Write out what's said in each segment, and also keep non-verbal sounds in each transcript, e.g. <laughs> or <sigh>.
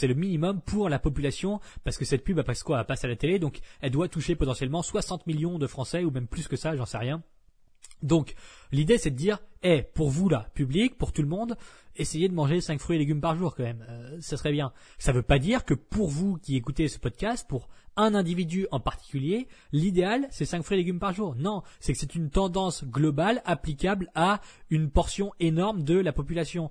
C'est le minimum pour la population parce que cette pub elle passe quoi? Elle passe à la télé, donc elle doit toucher potentiellement 60 millions de Français ou même plus que ça, j'en sais rien. Donc, l'idée c'est de dire, eh, pour vous là, public, pour tout le monde, essayez de manger 5 fruits et légumes par jour quand même, euh, ça serait bien. Ça veut pas dire que pour vous qui écoutez ce podcast, pour un individu en particulier, l'idéal c'est 5 fruits et légumes par jour. Non, c'est que c'est une tendance globale applicable à une portion énorme de la population.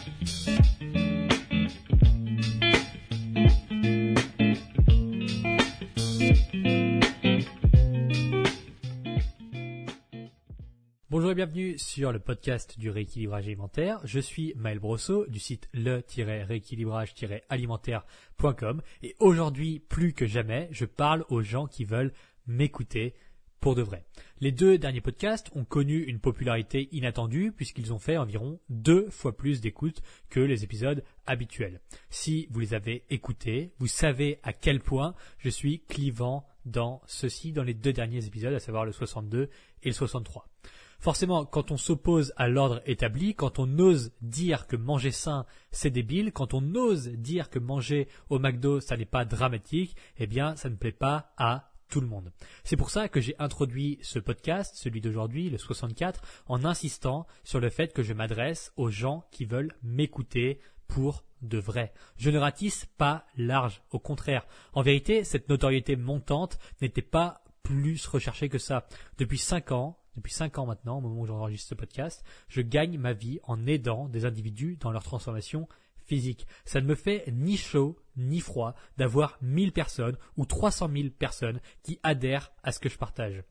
Bienvenue sur le podcast du rééquilibrage alimentaire. Je suis Maël Brosseau du site le-rééquilibrage-alimentaire.com et aujourd'hui, plus que jamais, je parle aux gens qui veulent m'écouter pour de vrai. Les deux derniers podcasts ont connu une popularité inattendue puisqu'ils ont fait environ deux fois plus d'écoutes que les épisodes habituels. Si vous les avez écoutés, vous savez à quel point je suis clivant dans ceci dans les deux derniers épisodes, à savoir le 62 et le 63 forcément, quand on s'oppose à l'ordre établi, quand on ose dire que manger sain, c'est débile, quand on ose dire que manger au McDo, ça n'est pas dramatique, eh bien, ça ne plaît pas à tout le monde. C'est pour ça que j'ai introduit ce podcast, celui d'aujourd'hui, le 64, en insistant sur le fait que je m'adresse aux gens qui veulent m'écouter pour de vrai. Je ne ratisse pas large, au contraire. En vérité, cette notoriété montante n'était pas plus recherchée que ça. Depuis cinq ans, depuis 5 ans maintenant, au moment où j'enregistre ce podcast, je gagne ma vie en aidant des individus dans leur transformation physique. Ça ne me fait ni chaud ni froid d'avoir 1000 personnes ou 300 000 personnes qui adhèrent à ce que je partage.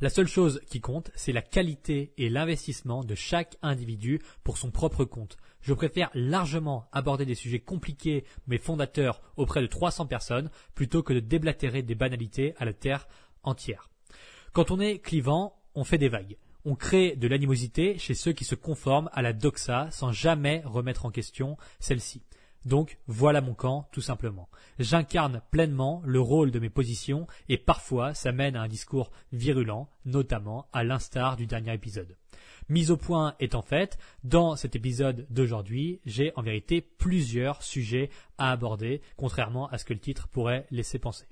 La seule chose qui compte, c'est la qualité et l'investissement de chaque individu pour son propre compte. Je préfère largement aborder des sujets compliqués mais fondateurs auprès de 300 personnes plutôt que de déblatérer des banalités à la terre entière. Quand on est clivant, on fait des vagues. On crée de l'animosité chez ceux qui se conforment à la doxa sans jamais remettre en question celle-ci. Donc voilà mon camp, tout simplement. J'incarne pleinement le rôle de mes positions et parfois ça mène à un discours virulent, notamment à l'instar du dernier épisode. Mise au point étant faite, dans cet épisode d'aujourd'hui, j'ai en vérité plusieurs sujets à aborder, contrairement à ce que le titre pourrait laisser penser.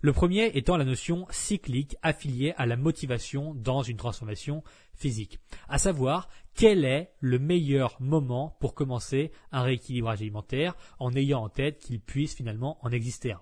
Le premier étant la notion cyclique affiliée à la motivation dans une transformation physique, à savoir quel est le meilleur moment pour commencer un rééquilibrage alimentaire en ayant en tête qu'il puisse finalement en exister un.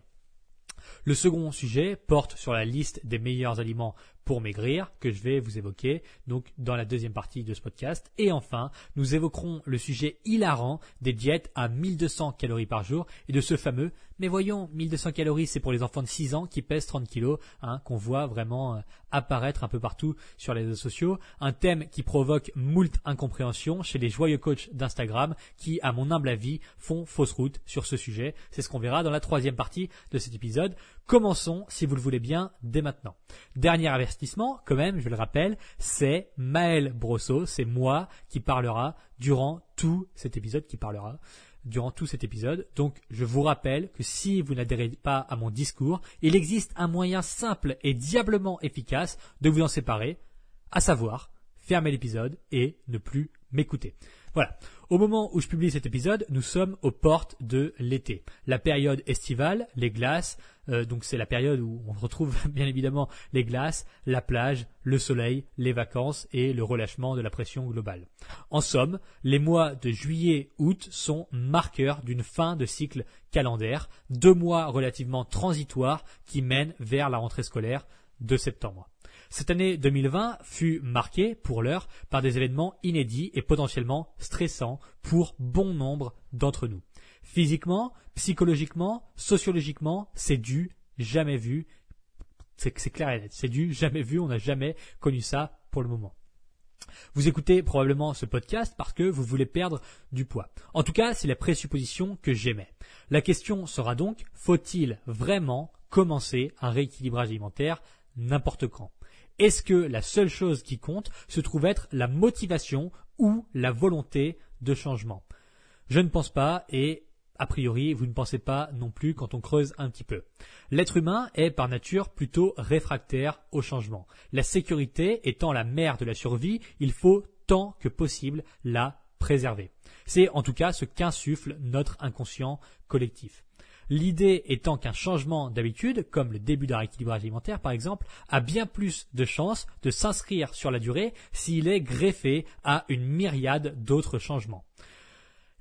Le second sujet porte sur la liste des meilleurs aliments pour maigrir que je vais vous évoquer donc dans la deuxième partie de ce podcast. Et enfin, nous évoquerons le sujet hilarant des diètes à 1200 calories par jour et de ce fameux mais voyons 1200 calories c'est pour les enfants de 6 ans qui pèsent 30 kilos hein, qu'on voit vraiment euh, apparaître un peu partout sur les réseaux sociaux. Un thème qui provoque moult incompréhension chez les joyeux coachs d'Instagram qui, à mon humble avis, font fausse route sur ce sujet. C'est ce qu'on verra dans la troisième partie de cet épisode. Commençons, si vous le voulez bien, dès maintenant. Dernier avertissement, quand même, je le rappelle, c'est Maël Brosso, c'est moi qui parlera durant tout cet épisode, qui parlera durant tout cet épisode. Donc, je vous rappelle que si vous n'adhérez pas à mon discours, il existe un moyen simple et diablement efficace de vous en séparer, à savoir fermer l'épisode et ne plus m'écouter. Voilà. Au moment où je publie cet épisode, nous sommes aux portes de l'été. La période estivale, les glaces, euh, donc c'est la période où on retrouve <laughs> bien évidemment les glaces, la plage, le soleil, les vacances et le relâchement de la pression globale. En somme, les mois de juillet-août sont marqueurs d'une fin de cycle calendaire, deux mois relativement transitoires qui mènent vers la rentrée scolaire de septembre. Cette année 2020 fut marquée, pour l'heure, par des événements inédits et potentiellement stressants pour bon nombre d'entre nous. Physiquement, psychologiquement, sociologiquement, c'est du jamais vu. C'est clair et net. C'est du jamais vu. On n'a jamais connu ça pour le moment. Vous écoutez probablement ce podcast parce que vous voulez perdre du poids. En tout cas, c'est la présupposition que j'aimais. La question sera donc, faut-il vraiment commencer un rééquilibrage alimentaire n'importe quand? Est-ce que la seule chose qui compte se trouve être la motivation ou la volonté de changement? Je ne pense pas et a priori, vous ne pensez pas non plus quand on creuse un petit peu. L'être humain est par nature plutôt réfractaire au changement. La sécurité étant la mère de la survie, il faut tant que possible la préserver. C'est en tout cas ce qu'insuffle notre inconscient collectif. L'idée étant qu'un changement d'habitude, comme le début d'un rééquilibrage alimentaire par exemple, a bien plus de chances de s'inscrire sur la durée s'il est greffé à une myriade d'autres changements.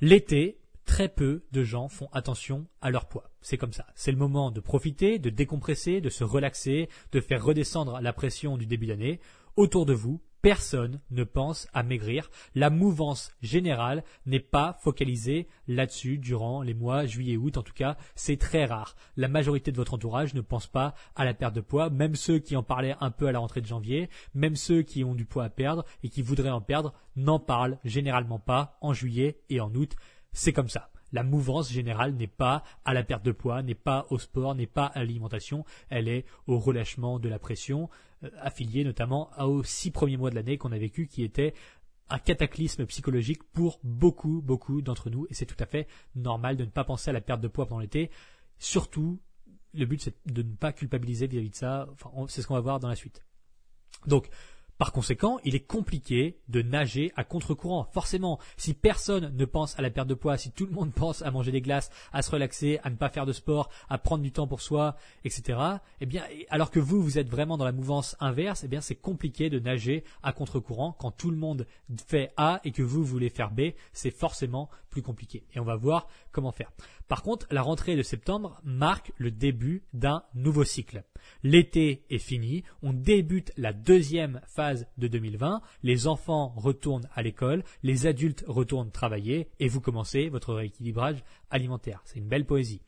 L'été, très peu de gens font attention à leur poids. C'est comme ça. C'est le moment de profiter, de décompresser, de se relaxer, de faire redescendre la pression du début d'année. Autour de vous, personne ne pense à maigrir. La mouvance générale n'est pas focalisée là-dessus durant les mois juillet août. En tout cas, c'est très rare. La majorité de votre entourage ne pense pas à la perte de poids, même ceux qui en parlaient un peu à la rentrée de janvier, même ceux qui ont du poids à perdre et qui voudraient en perdre, n'en parlent généralement pas en juillet et en août. C'est comme ça la mouvance générale n'est pas à la perte de poids, n'est pas au sport, n'est pas à l'alimentation, elle est au relâchement de la pression, euh, affiliée notamment aux six premiers mois de l'année qu'on a vécu, qui était un cataclysme psychologique pour beaucoup, beaucoup d'entre nous, et c'est tout à fait normal de ne pas penser à la perte de poids pendant l'été, surtout le but c'est de ne pas culpabiliser vis-à-vis de ça, c'est ce qu'on va voir dans la suite. Donc, par conséquent, il est compliqué de nager à contre-courant. Forcément, si personne ne pense à la perte de poids, si tout le monde <laughs> pense à manger des glaces, à se relaxer, à ne pas faire de sport, à prendre du temps pour soi, etc., eh bien, alors que vous, vous êtes vraiment dans la mouvance inverse, eh bien, c'est compliqué de nager à contre-courant quand tout le monde fait A et que vous voulez faire B. C'est forcément plus compliqué. Et on va voir comment faire. Par contre, la rentrée de septembre marque le début d'un nouveau cycle. L'été est fini, on débute la deuxième phase de 2020, les enfants retournent à l'école, les adultes retournent travailler et vous commencez votre rééquilibrage alimentaire. C'est une belle poésie.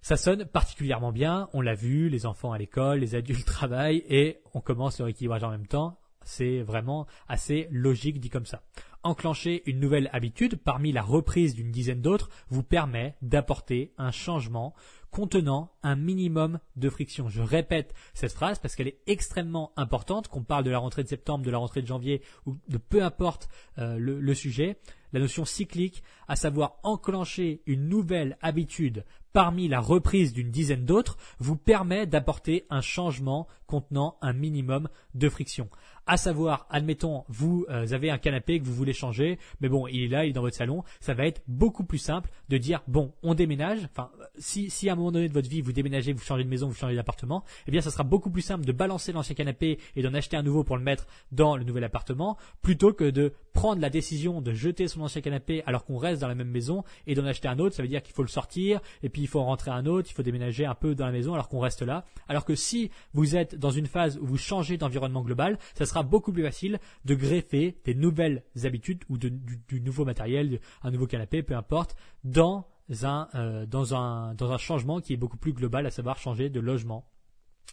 Ça sonne particulièrement bien, on l'a vu, les enfants à l'école, les adultes <laughs> travaillent et on commence le rééquilibrage en même temps. C'est vraiment assez logique dit comme ça. Enclencher une nouvelle habitude parmi la reprise d'une dizaine d'autres vous permet d'apporter un changement contenant un minimum de friction. Je répète cette phrase parce qu'elle est extrêmement importante, qu'on parle de la rentrée de septembre, de la rentrée de janvier ou de peu importe euh, le sujet. La notion cyclique, à savoir enclencher une nouvelle habitude parmi la reprise d'une dizaine d'autres, vous permet d'apporter un changement contenant un minimum de friction à savoir, admettons, vous euh, avez un canapé que vous voulez changer, mais bon, il est là, il est dans votre salon, ça va être beaucoup plus simple de dire, bon, on déménage, enfin, si, si à un moment donné de votre vie, vous déménagez, vous changez de maison, vous changez d'appartement, eh bien, ça sera beaucoup plus simple de balancer l'ancien canapé et d'en acheter un nouveau pour le mettre dans le nouvel appartement, plutôt que de prendre la décision de jeter son ancien canapé alors qu'on reste dans la même maison et d'en acheter un autre, ça veut dire qu'il faut le sortir, et puis il faut en rentrer un autre, il faut déménager un peu dans la maison alors qu'on reste là. Alors que si vous êtes dans une phase où vous changez d'environnement global, ça beaucoup plus facile de greffer des nouvelles habitudes ou du, nouveau matériel, un nouveau canapé, peu importe, dans un, euh, dans, un, changement qui est beaucoup plus global, à savoir changer de logement.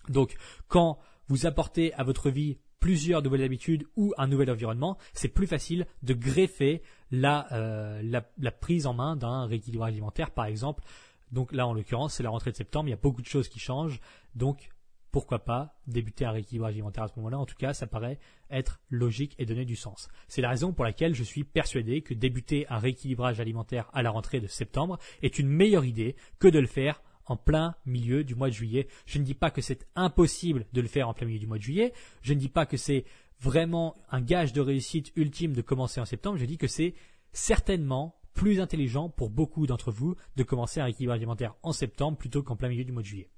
Donc, quand vous apportez à votre vie plusieurs nouvelles habitudes ou un nouvel environnement, c'est plus facile de greffer la, euh, prise en main d'un rééquilibrage alimentaire, par exemple. Donc là, en l'occurrence, c'est la rentrée de septembre, il y a beaucoup de choses qui changent. Pourquoi pas débuter un rééquilibrage alimentaire à ce moment-là En tout cas, ça paraît être logique et donner du sens. C'est la raison pour laquelle je suis persuadé que débuter un rééquilibrage alimentaire à la rentrée de septembre est une meilleure idée que de le faire en plein milieu du mois de juillet. Je ne dis pas que c'est impossible de le faire en plein milieu du mois de juillet. Je ne dis pas que c'est vraiment un gage de réussite ultime de commencer en septembre. Je dis que c'est certainement plus intelligent pour beaucoup d'entre vous de commencer un rééquilibrage alimentaire en septembre plutôt qu'en plein milieu du mois de juillet.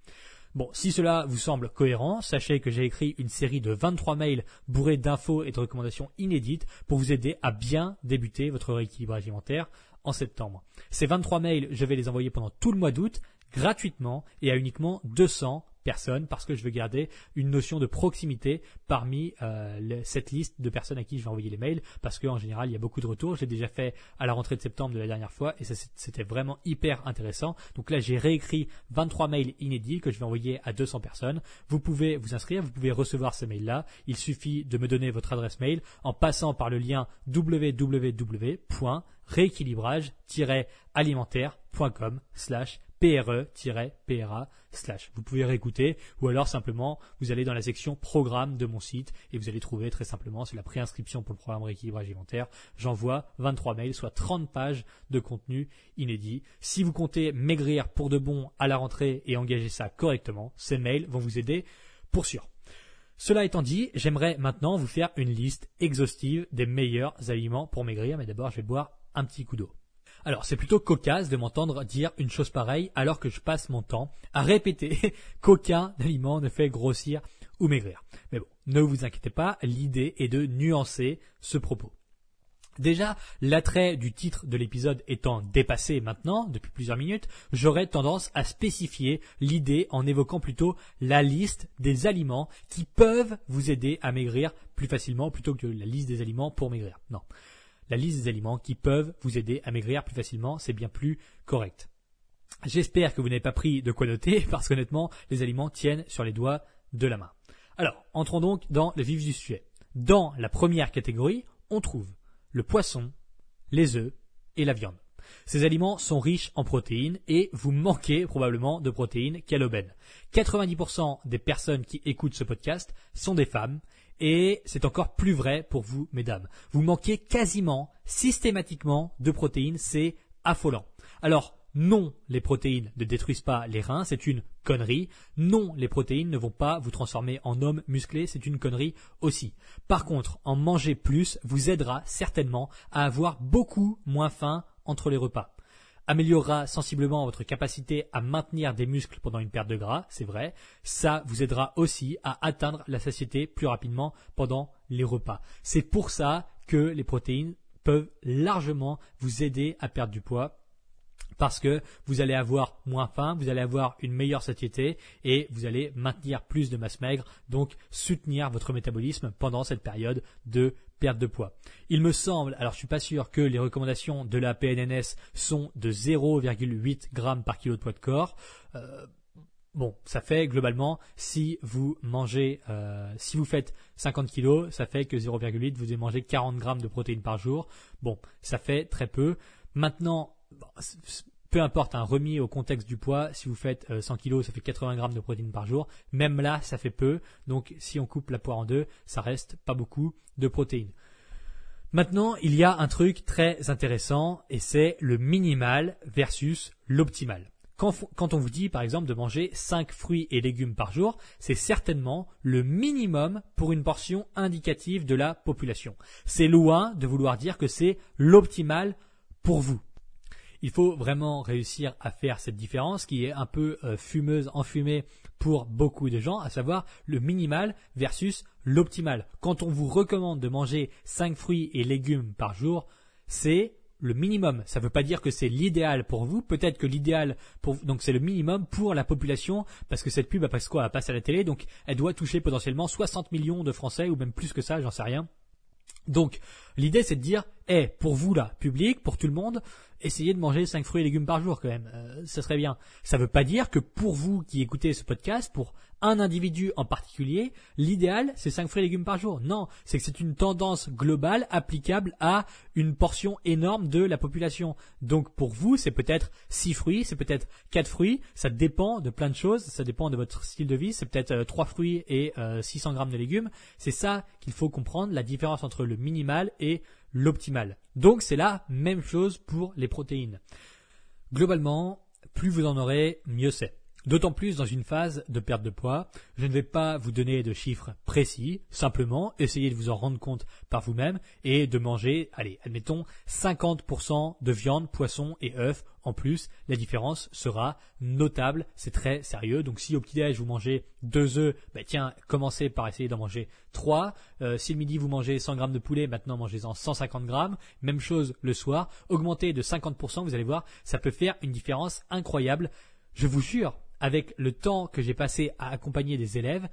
Bon, si cela vous semble cohérent, sachez que j'ai écrit une série de 23 mails bourrés d'infos et de recommandations inédites pour vous aider à bien débuter votre rééquilibrage alimentaire en septembre. Ces 23 mails, je vais les envoyer pendant tout le mois d'août gratuitement et à uniquement 200 personnes parce que je veux garder une notion de proximité parmi euh, cette liste de personnes à qui je vais envoyer les mails parce qu'en général il y a beaucoup de retours. J'ai déjà fait à la rentrée de septembre de la dernière fois et c'était vraiment hyper intéressant. Donc là j'ai réécrit 23 mails inédits que je vais envoyer à 200 personnes. Vous pouvez vous inscrire, vous pouvez recevoir ces mails-là. Il suffit de me donner votre adresse mail en passant par le lien www.rééquilibrage-alimentaire.com slash pre-pra slash. Vous pouvez réécouter ou alors simplement vous allez dans la section programme de mon site et vous allez trouver très simplement c'est la préinscription pour le programme rééquilibrage alimentaire. J'envoie 23 mails, soit 30 pages de contenu inédit. Si vous comptez maigrir pour de bon à la rentrée et engager ça correctement, ces mails vont vous aider pour sûr. Cela étant dit, j'aimerais maintenant vous faire une liste exhaustive des meilleurs aliments pour maigrir, mais d'abord je vais boire un petit coup d'eau. Alors, c'est plutôt cocasse de m'entendre dire une chose pareille alors que je passe mon temps à répéter <laughs> qu'aucun aliment ne fait grossir ou maigrir. Mais bon, ne vous inquiétez pas, l'idée est de nuancer ce propos. Déjà, l'attrait du titre de l'épisode étant dépassé maintenant, depuis plusieurs minutes, j'aurais tendance à spécifier l'idée en évoquant plutôt la liste des aliments qui peuvent vous aider à maigrir plus facilement plutôt que la liste des aliments pour maigrir. Non la liste des aliments qui peuvent vous aider à maigrir plus facilement, c'est bien plus correct. J'espère que vous n'avez pas pris de quoi noter, <laughs> parce qu'honnêtement, les aliments tiennent sur les doigts de la main. Alors, entrons donc dans le vif du sujet. Dans la première catégorie, on trouve le poisson, les œufs et la viande. Ces aliments sont riches en protéines et vous manquez probablement de protéines qu'à l'aubaine. 90% des personnes qui écoutent ce podcast sont des femmes et c'est encore plus vrai pour vous, mesdames. Vous manquez quasiment systématiquement de protéines, c'est affolant. Alors, non, les protéines ne détruisent pas les reins, c'est une connerie. Non, les protéines ne vont pas vous transformer en homme musclé, c'est une connerie aussi. Par contre, en manger plus vous aidera certainement à avoir beaucoup moins faim entre les repas améliorera sensiblement votre capacité à maintenir des muscles pendant une perte de gras, c'est vrai. Ça vous aidera aussi à atteindre la satiété plus rapidement pendant les repas. C'est pour ça que les protéines peuvent largement vous aider à perdre du poids parce que vous allez avoir moins faim, vous allez avoir une meilleure satiété et vous allez maintenir plus de masse maigre, donc soutenir votre métabolisme pendant cette période de perte de poids. Il me semble, alors je suis pas sûr que les recommandations de la PNNS sont de 0,8 g par kilo de poids de corps. Euh, bon, ça fait globalement, si vous mangez, euh, si vous faites 50 kg, ça fait que 0,8, vous avez mangé 40 grammes de protéines par jour. Bon, ça fait très peu. Maintenant, peu importe, un remis au contexte du poids, si vous faites 100 euh, kg, ça fait 80 grammes de protéines par jour. Même là, ça fait peu. Donc, si on coupe la poire en deux, ça reste pas beaucoup de protéines. Maintenant, il y a un truc très intéressant et c'est le minimal versus l'optimal. Quand, quand, on vous dit par exemple de manger 5 fruits et légumes par jour, c'est certainement le minimum pour une portion indicative de la population. C'est loin de vouloir dire que c'est l'optimal pour vous il faut vraiment réussir à faire cette différence qui est un peu euh, fumeuse, enfumée pour beaucoup de gens, à savoir le minimal versus l'optimal. Quand on vous recommande de manger 5 fruits et légumes par jour, c'est le minimum. Ça ne veut pas dire que c'est l'idéal pour vous. Peut-être que l'idéal pour donc c'est le minimum pour la population parce que cette pub, parce quoi, elle passe à la télé, donc elle doit toucher potentiellement 60 millions de Français ou même plus que ça, j'en sais rien. Donc l'idée c'est de dire, eh, pour vous là, public, pour tout le monde, essayez de manger 5 fruits et légumes par jour quand même. Euh, ça serait bien. Ça veut pas dire que pour vous qui écoutez ce podcast, pour un individu en particulier, l'idéal c'est 5 fruits et légumes par jour. Non, c'est que c'est une tendance globale applicable à une portion énorme de la population. Donc pour vous, c'est peut-être 6 fruits, c'est peut-être 4 fruits, ça dépend de plein de choses, ça dépend de votre style de vie, c'est peut-être 3 euh, fruits et 600 euh, grammes de légumes. C'est ça qu'il faut comprendre, la différence entre le minimal et l'optimal. Donc c'est la même chose pour les protéines. Globalement, plus vous en aurez, mieux c'est. D'autant plus dans une phase de perte de poids, je ne vais pas vous donner de chiffres précis, simplement essayez de vous en rendre compte par vous-même et de manger, allez, admettons 50% de viande, poisson et œufs en plus. La différence sera notable, c'est très sérieux. Donc si au petit-déj vous mangez deux œufs, bah tiens, commencez par essayer d'en manger trois. Euh, si le midi vous mangez 100 grammes de poulet, maintenant mangez-en 150 grammes. Même chose le soir. Augmentez de 50%, vous allez voir, ça peut faire une différence incroyable. Je vous jure, avec le temps que j'ai passé à accompagner des élèves,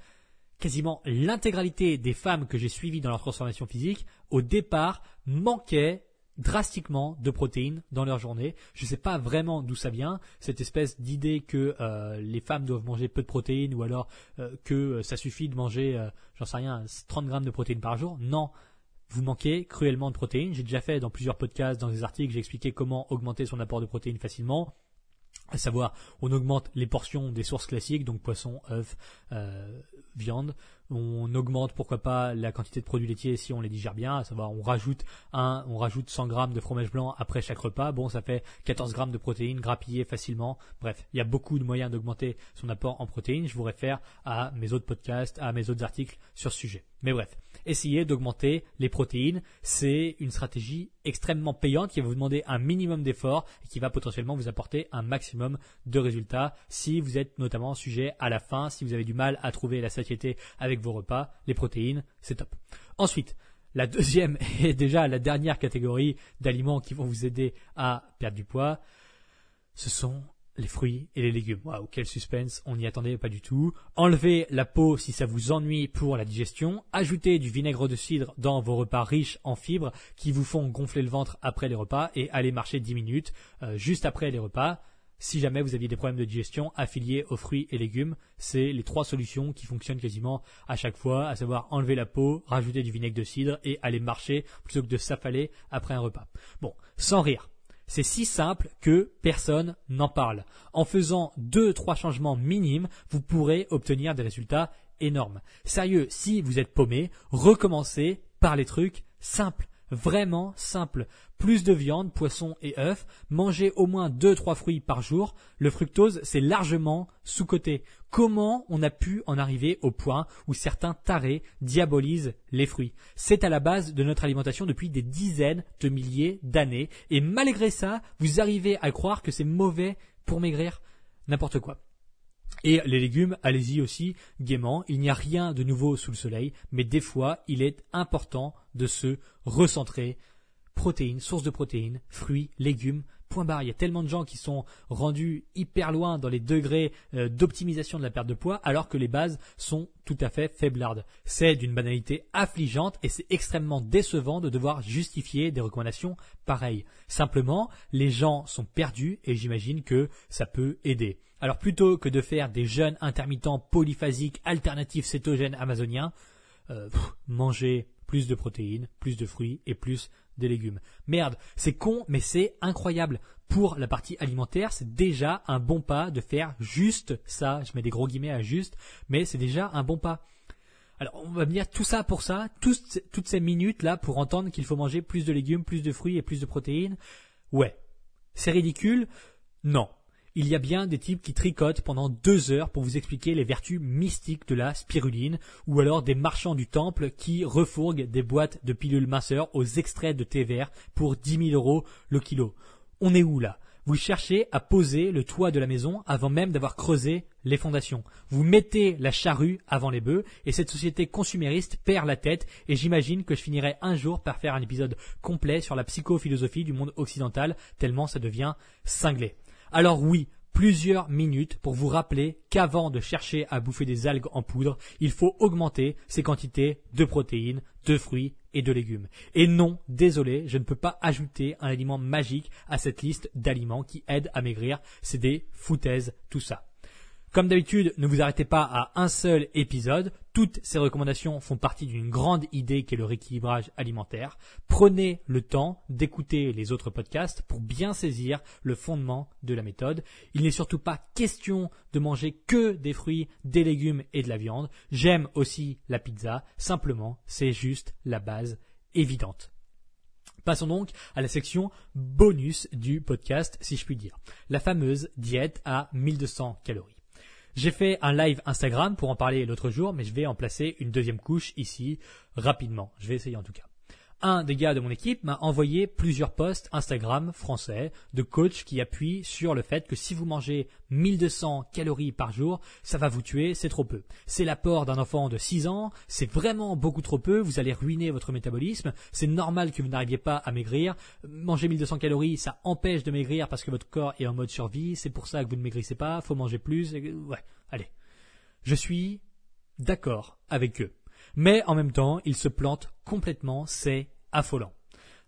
quasiment l'intégralité des femmes que j'ai suivies dans leur transformation physique, au départ, manquaient drastiquement de protéines dans leur journée. Je ne sais pas vraiment d'où ça vient, cette espèce d'idée que euh, les femmes doivent manger peu de protéines ou alors euh, que euh, ça suffit de manger, j'en sais rien, 30 grammes de protéines par jour. Non, vous manquez cruellement de protéines. J'ai déjà fait dans plusieurs podcasts, dans des articles, j'ai expliqué comment augmenter son apport de protéines facilement à savoir on augmente les portions des sources classiques, donc poisson, œufs, euh, viande. On augmente pourquoi pas la quantité de produits laitiers si on les digère bien, à savoir on rajoute un, on rajoute 100 grammes de fromage blanc après chaque repas. Bon, ça fait 14 grammes de protéines grappillées facilement. Bref, il y a beaucoup de moyens d'augmenter son apport en protéines. Je vous réfère à mes autres podcasts, à mes autres articles sur ce sujet. Mais bref, essayez d'augmenter les protéines. C'est une stratégie extrêmement payante qui va vous demander un minimum d'efforts et qui va potentiellement vous apporter un maximum de résultats si vous êtes notamment sujet à la faim, si vous avez du mal à trouver la satiété avec vos repas, les protéines, c'est top. Ensuite, la deuxième <laughs> et déjà la dernière catégorie d'aliments qui vont vous aider à perdre du poids, ce sont les fruits et les légumes. Waouh, quel suspense, on n'y attendait pas du tout. Enlevez la peau si ça vous ennuie pour la digestion. Ajoutez du vinaigre de cidre dans vos repas riches en fibres qui vous font gonfler le ventre après les repas et allez marcher 10 minutes euh, juste après les repas. Si jamais vous aviez des problèmes de digestion affiliés aux fruits et légumes, c'est les trois solutions qui fonctionnent quasiment à chaque fois, à savoir enlever la peau, rajouter du vinaigre de cidre et aller marcher plutôt que de s'affaler après un repas. Bon, sans rire. C'est si simple que personne n'en parle. En faisant deux, trois changements minimes, vous pourrez obtenir des résultats énormes. Sérieux, si vous êtes paumé, recommencez par les trucs simples vraiment simple. Plus de viande, poisson et œufs, manger au moins 2-3 fruits par jour. Le fructose, c'est largement sous-coté. Comment on a pu en arriver au point où certains tarés diabolisent les fruits? C'est à la base de notre alimentation depuis des dizaines de milliers d'années. Et malgré ça, vous arrivez à croire que c'est mauvais pour maigrir N'importe quoi. Et les légumes, allez-y aussi gaiement. Il n'y a rien de nouveau sous le soleil, mais des fois, il est important de se recentrer. Protéines, sources de protéines, fruits, légumes, point barre. Il y a tellement de gens qui sont rendus hyper loin dans les degrés euh, d'optimisation de la perte de poids, alors que les bases sont tout à fait faiblardes. C'est d'une banalité affligeante et c'est extrêmement décevant de devoir justifier des recommandations pareilles. Simplement, les gens sont perdus et j'imagine que ça peut aider. Alors plutôt que de faire des jeûnes intermittents polyphasiques alternatifs cétogènes amazoniens, euh, mangez plus de protéines, plus de fruits et plus de légumes. Merde, c'est con, mais c'est incroyable. Pour la partie alimentaire, c'est déjà un bon pas de faire juste ça. Je mets des gros guillemets à juste, mais c'est déjà un bon pas. Alors, on va venir tout ça pour ça, toutes ces minutes là pour entendre qu'il faut manger plus de légumes, plus de fruits et plus de protéines. Ouais. C'est ridicule? Non il y a bien des types qui tricotent pendant deux heures pour vous expliquer les vertus mystiques de la spiruline, ou alors des marchands du temple qui refourguent des boîtes de pilules minceurs aux extraits de thé vert pour 10 000 euros le kilo. On est où là? Vous cherchez à poser le toit de la maison avant même d'avoir creusé les fondations. Vous mettez la charrue avant les bœufs et cette société consumériste perd la tête et j'imagine que je finirai un jour par faire un épisode complet sur la psychophilosophie du monde occidental tellement ça devient cinglé. Alors oui, plusieurs minutes pour vous rappeler qu'avant de chercher à bouffer des algues en poudre, il faut augmenter ses quantités de protéines, de fruits et de légumes. Et non, désolé, je ne peux pas ajouter un aliment magique à cette liste d'aliments qui aident à maigrir. C'est des foutaises, tout ça. Comme d'habitude, ne vous arrêtez pas à un seul épisode. Toutes ces recommandations font partie d'une grande idée qui est le rééquilibrage alimentaire. Prenez le temps d'écouter les autres podcasts pour bien saisir le fondement de la méthode. Il n'est surtout pas question de manger que des fruits, des légumes et de la viande. J'aime aussi la pizza. Simplement, c'est juste la base évidente. Passons donc à la section bonus du podcast, si je puis dire. La fameuse diète à 1200 calories. J'ai fait un live Instagram pour en parler l'autre jour, mais je vais en placer une deuxième couche ici rapidement. Je vais essayer en tout cas un des gars de mon équipe m'a envoyé plusieurs posts Instagram français de coachs qui appuient sur le fait que si vous mangez 1200 calories par jour, ça va vous tuer, c'est trop peu. C'est l'apport d'un enfant de 6 ans, c'est vraiment beaucoup trop peu, vous allez ruiner votre métabolisme, c'est normal que vous n'arriviez pas à maigrir. Manger 1200 calories, ça empêche de maigrir parce que votre corps est en mode survie, c'est pour ça que vous ne maigrissez pas, faut manger plus. Ouais, allez. Je suis d'accord avec eux. Mais en même temps, ils se plantent complètement, c'est affolant.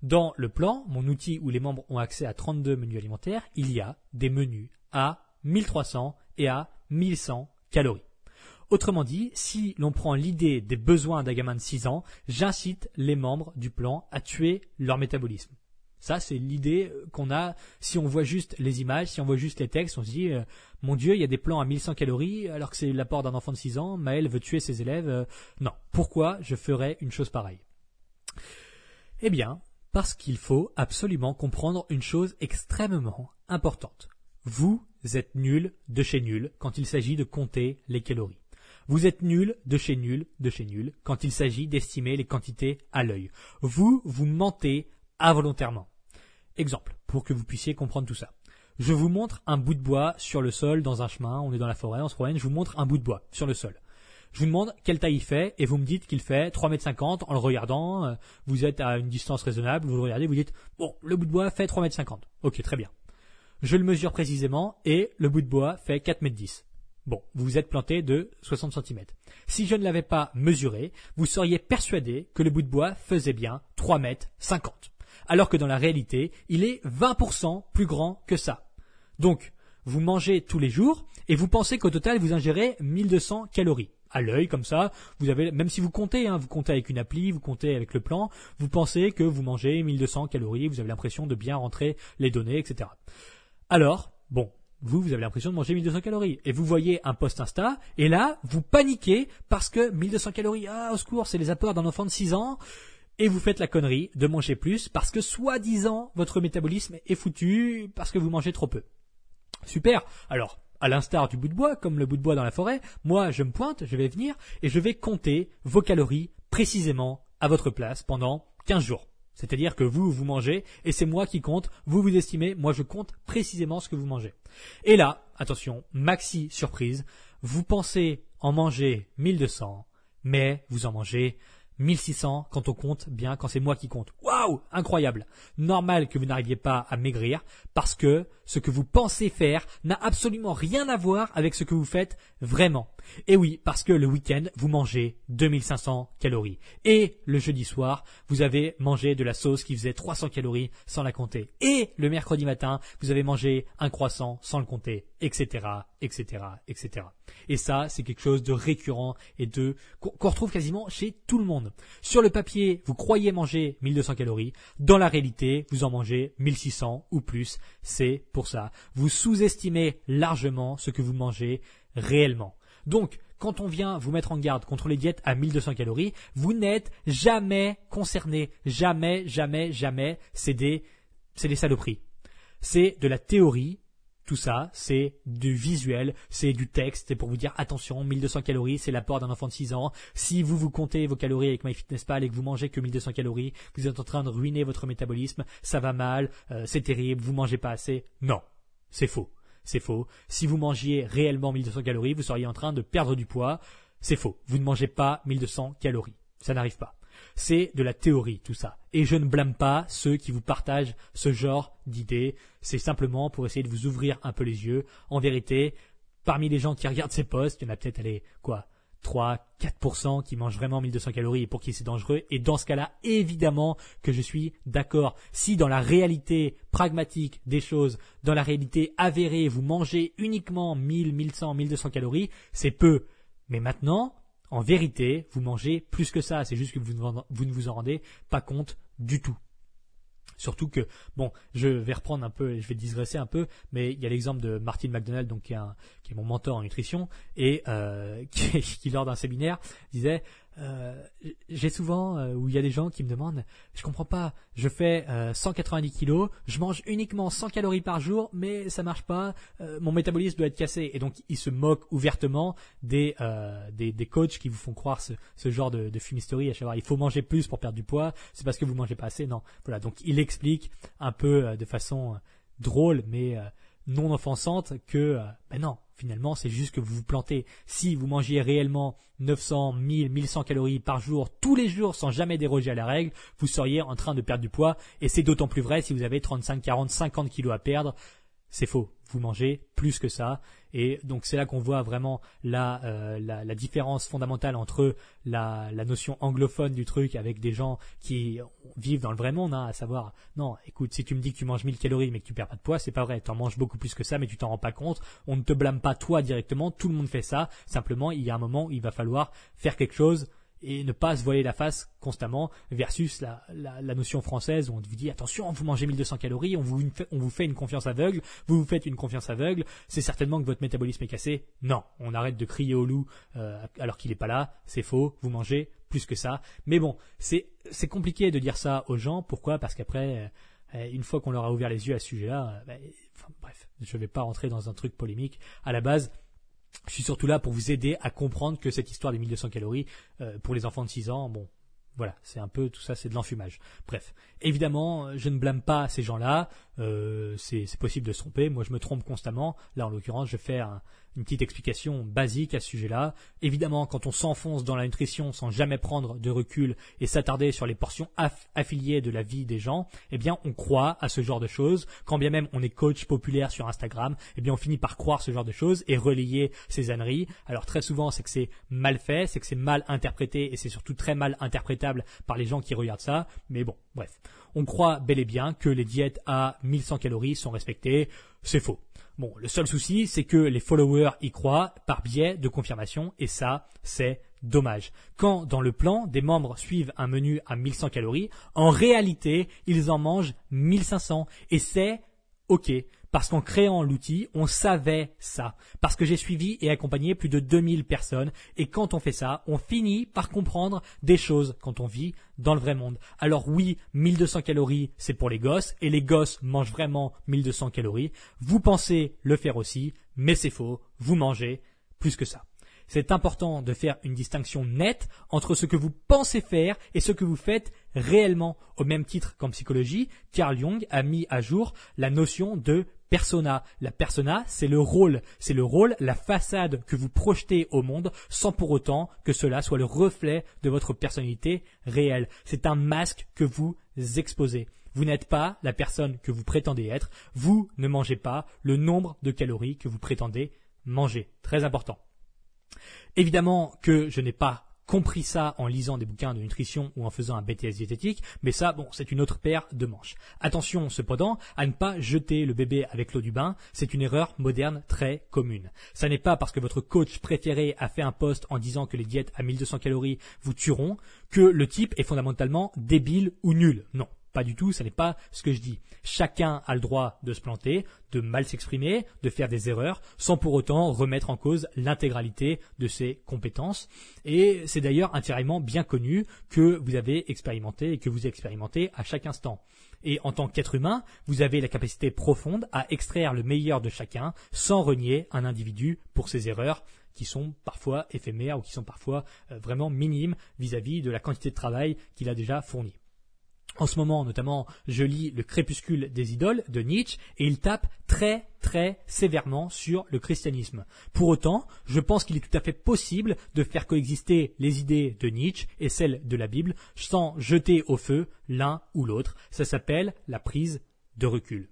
Dans le plan, mon outil où les membres ont accès à 32 menus alimentaires, il y a des menus à 1300 et à 1100 calories. Autrement dit, si l'on prend l'idée des besoins d'un gamin de 6 ans, j'incite les membres du plan à tuer leur métabolisme. Ça, c'est l'idée qu'on a si on voit juste les images, si on voit juste les textes, on se dit, euh, mon Dieu, il y a des plans à 1100 calories alors que c'est l'apport d'un enfant de 6 ans, Maël veut tuer ses élèves. Euh, non, pourquoi je ferais une chose pareille? Eh bien, parce qu'il faut absolument comprendre une chose extrêmement importante. Vous êtes nul de chez nul quand il s'agit de compter les calories. Vous êtes nul de chez nul de chez nul quand il s'agit d'estimer les quantités à l'œil. Vous, vous mentez involontairement. Exemple, pour que vous puissiez comprendre tout ça. Je vous montre un bout de bois sur le sol dans un chemin, on est dans la forêt, on se promène, je vous montre un bout de bois sur le sol. Je vous demande quelle taille il fait et vous me dites qu'il fait 3 mètres 50 en le regardant, euh, vous êtes à une distance raisonnable, vous le regardez, vous dites bon, le bout de bois fait 3 mètres 50. OK, très bien. Je le mesure précisément et le bout de bois fait 4 mètres 10. Bon, vous vous êtes planté de 60 cm. Si je ne l'avais pas mesuré, vous seriez persuadé que le bout de bois faisait bien 3 mètres 50. Alors que dans la réalité, il est 20% plus grand que ça. Donc, vous mangez tous les jours et vous pensez qu'au total vous ingérez 1200 calories. À l'œil, comme ça, vous avez, même si vous comptez, hein, vous comptez avec une appli, vous comptez avec le plan, vous pensez que vous mangez 1200 calories, vous avez l'impression de bien rentrer les données, etc. Alors, bon, vous, vous avez l'impression de manger 1200 calories. Et vous voyez un post Insta, et là, vous paniquez parce que 1200 calories, ah, au secours, c'est les apports d'un enfant de 6 ans, et vous faites la connerie de manger plus parce que soi-disant, votre métabolisme est foutu parce que vous mangez trop peu. Super. Alors, à l'instar du bout de bois, comme le bout de bois dans la forêt, moi je me pointe, je vais venir et je vais compter vos calories précisément à votre place pendant 15 jours. C'est-à-dire que vous, vous mangez et c'est moi qui compte, vous vous estimez, moi je compte précisément ce que vous mangez. Et là, attention, maxi surprise, vous pensez en manger 1200, mais vous en mangez 1600 quand on compte bien, quand c'est moi qui compte. Waouh Incroyable Normal que vous n'arriviez pas à maigrir parce que ce que vous pensez faire n'a absolument rien à voir avec ce que vous faites vraiment. Et oui, parce que le week-end, vous mangez 2500 calories. Et le jeudi soir, vous avez mangé de la sauce qui faisait 300 calories sans la compter. Et le mercredi matin, vous avez mangé un croissant sans le compter, etc., etc., etc. Et ça, c'est quelque chose de récurrent et de qu'on retrouve quasiment chez tout le monde. Sur le papier, vous croyez manger 1200 calories. Dans la réalité, vous en mangez 1600 ou plus. C'est pour ça. Vous sous-estimez largement ce que vous mangez réellement. Donc, quand on vient vous mettre en garde contre les diètes à 1200 calories, vous n'êtes jamais concerné. Jamais, jamais, jamais. C'est des, c'est des saloperies. C'est de la théorie. Tout ça, c'est du visuel, c'est du texte, c'est pour vous dire attention, 1200 calories, c'est l'apport d'un enfant de 6 ans. Si vous vous comptez vos calories avec MyFitnessPal et que vous mangez que 1200 calories, vous êtes en train de ruiner votre métabolisme, ça va mal, euh, c'est terrible, vous mangez pas assez. Non, c'est faux. C'est faux. Si vous mangiez réellement 1200 calories, vous seriez en train de perdre du poids. C'est faux. Vous ne mangez pas 1200 calories. Ça n'arrive pas. C'est de la théorie, tout ça. Et je ne blâme pas ceux qui vous partagent ce genre d'idées. C'est simplement pour essayer de vous ouvrir un peu les yeux. En vérité, parmi les gens qui regardent ces posts, il y en a peut-être, allez, quoi, 3, 4% qui mangent vraiment 1200 calories et pour qui c'est dangereux. Et dans ce cas-là, évidemment que je suis d'accord. Si dans la réalité pragmatique des choses, dans la réalité avérée, vous mangez uniquement 1000, 1100, 1200 calories, c'est peu. Mais maintenant, en vérité, vous mangez plus que ça. C'est juste que vous ne vous en rendez pas compte du tout. Surtout que, bon, je vais reprendre un peu, je vais digresser un peu, mais il y a l'exemple de Martin McDonald, donc qui est, mon mentor en nutrition, et euh, <laughs> qui, lors d'un séminaire disait euh, j'ai souvent euh, où il y a des gens qui me demandent, je comprends pas, je fais 190 euh, kilos, je mange uniquement 100 calories par jour, mais ça marche pas, mon métabolisme doit être cassé. Et donc ils se moquent ouvertement des des, des, coachs qui vous font croire ce, ce genre de, de fumisterie, à savoir il faut manger plus pour perdre du poids, c'est parce que vous mangez pas assez. Non, voilà. Donc il explique un peu de façon drôle, mais non offensante que ben non, finalement c'est juste que vous vous plantez. Si vous mangiez réellement 900, 1000, 1100 calories par jour, tous les jours, sans jamais déroger à la règle, vous seriez en train de perdre du poids. Et c'est d'autant plus vrai si vous avez 35, 40, 50 kilos à perdre. C'est faux. Vous mangez plus que ça. Et donc c'est là qu'on voit vraiment la, euh, la, la, différence fondamentale entre la, la, notion anglophone du truc avec des gens qui vivent dans le vrai monde, hein, à savoir, non, écoute, si tu me dis que tu manges 1000 calories mais que tu perds pas de poids, c'est pas vrai, tu en manges beaucoup plus que ça mais tu t'en rends pas compte, on ne te blâme pas toi directement, tout le monde fait ça, simplement il y a un moment où il va falloir faire quelque chose et ne pas se voiler la face constamment versus la, la, la, notion française où on vous dit attention, vous mangez 1200 calories, on vous, on vous fait une confiance aveugle, vous vous faites une confiance aveugle, c'est certainement que votre métabolisme est cassé. Non, on arrête de crier au loup euh, alors qu'il n'est pas là, c'est faux, vous mangez plus que ça. Mais bon, c'est compliqué de dire ça aux gens, pourquoi? Parce qu'après, euh, une fois qu'on leur a ouvert les yeux à ce sujet-là, euh, bah, bref, je ne vais pas rentrer dans un truc polémique. À la base, je suis surtout là pour vous aider à comprendre que cette histoire des 1200 calories, euh, pour les enfants de 6 ans, bon, voilà, c'est un peu tout ça, c'est de l'enfumage. Bref, évidemment, je ne blâme pas ces gens-là. Euh, c'est possible de se tromper. Moi, je me trompe constamment. Là, en l'occurrence, je fais une petite explication basique à ce sujet-là. Évidemment, quand on s'enfonce dans la nutrition sans jamais prendre de recul et s'attarder sur les portions affiliées de la vie des gens, eh bien, on croit à ce genre de choses. Quand bien même on est coach populaire sur Instagram, eh bien, on finit par croire ce genre de choses et relayer ces âneries. Alors, très souvent, c'est que c'est mal fait, c'est que c'est mal interprété et c'est surtout très mal interprétable par les gens qui regardent ça. Mais bon, bref on croit bel et bien que les diètes à 1100 calories sont respectées. C'est faux. Bon, le seul souci, c'est que les followers y croient par biais de confirmation, et ça, c'est dommage. Quand, dans le plan, des membres suivent un menu à 1100 calories, en réalité, ils en mangent 1500, et c'est OK. Parce qu'en créant l'outil, on savait ça. Parce que j'ai suivi et accompagné plus de 2000 personnes. Et quand on fait ça, on finit par comprendre des choses quand on vit dans le vrai monde. Alors oui, 1200 calories, c'est pour les gosses. Et les gosses mangent vraiment 1200 calories. Vous pensez le faire aussi, mais c'est faux. Vous mangez plus que ça. C'est important de faire une distinction nette entre ce que vous pensez faire et ce que vous faites réellement. Au même titre qu'en psychologie, Carl Jung a mis à jour la notion de persona. La persona, c'est le rôle, c'est le rôle, la façade que vous projetez au monde sans pour autant que cela soit le reflet de votre personnalité réelle. C'est un masque que vous exposez. Vous n'êtes pas la personne que vous prétendez être. Vous ne mangez pas le nombre de calories que vous prétendez manger. Très important. Évidemment que je n'ai pas compris ça en lisant des bouquins de nutrition ou en faisant un BTS diététique, mais ça, bon, c'est une autre paire de manches. Attention, cependant, à ne pas jeter le bébé avec l'eau du bain, c'est une erreur moderne très commune. Ça n'est pas parce que votre coach préféré a fait un post en disant que les diètes à 1200 calories vous tueront que le type est fondamentalement débile ou nul. Non. Pas du tout, ce n'est pas ce que je dis. Chacun a le droit de se planter, de mal s'exprimer, de faire des erreurs, sans pour autant remettre en cause l'intégralité de ses compétences. Et c'est d'ailleurs entièrement bien connu que vous avez expérimenté et que vous expérimentez à chaque instant. Et en tant qu'être humain, vous avez la capacité profonde à extraire le meilleur de chacun sans renier un individu pour ses erreurs qui sont parfois éphémères ou qui sont parfois euh, vraiment minimes vis-à-vis -vis de la quantité de travail qu'il a déjà fourni. En ce moment, notamment, je lis Le crépuscule des idoles de Nietzsche et il tape très très sévèrement sur le christianisme. Pour autant, je pense qu'il est tout à fait possible de faire coexister les idées de Nietzsche et celles de la Bible sans jeter au feu l'un ou l'autre. Ça s'appelle la prise de recul.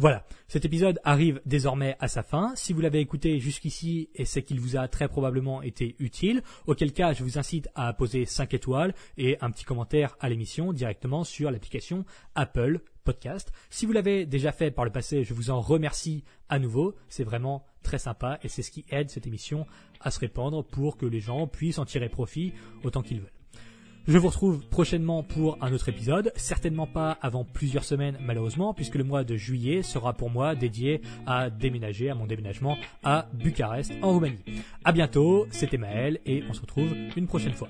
Voilà, cet épisode arrive désormais à sa fin. Si vous l'avez écouté jusqu'ici, et c'est qu'il vous a très probablement été utile, auquel cas je vous incite à poser 5 étoiles et un petit commentaire à l'émission directement sur l'application Apple Podcast. Si vous l'avez déjà fait par le passé, je vous en remercie à nouveau. C'est vraiment très sympa et c'est ce qui aide cette émission à se répandre pour que les gens puissent en tirer profit autant qu'ils veulent. Je vous retrouve prochainement pour un autre épisode, certainement pas avant plusieurs semaines malheureusement, puisque le mois de juillet sera pour moi dédié à déménager, à mon déménagement à Bucarest en Roumanie. À bientôt, c'était Maël et on se retrouve une prochaine fois.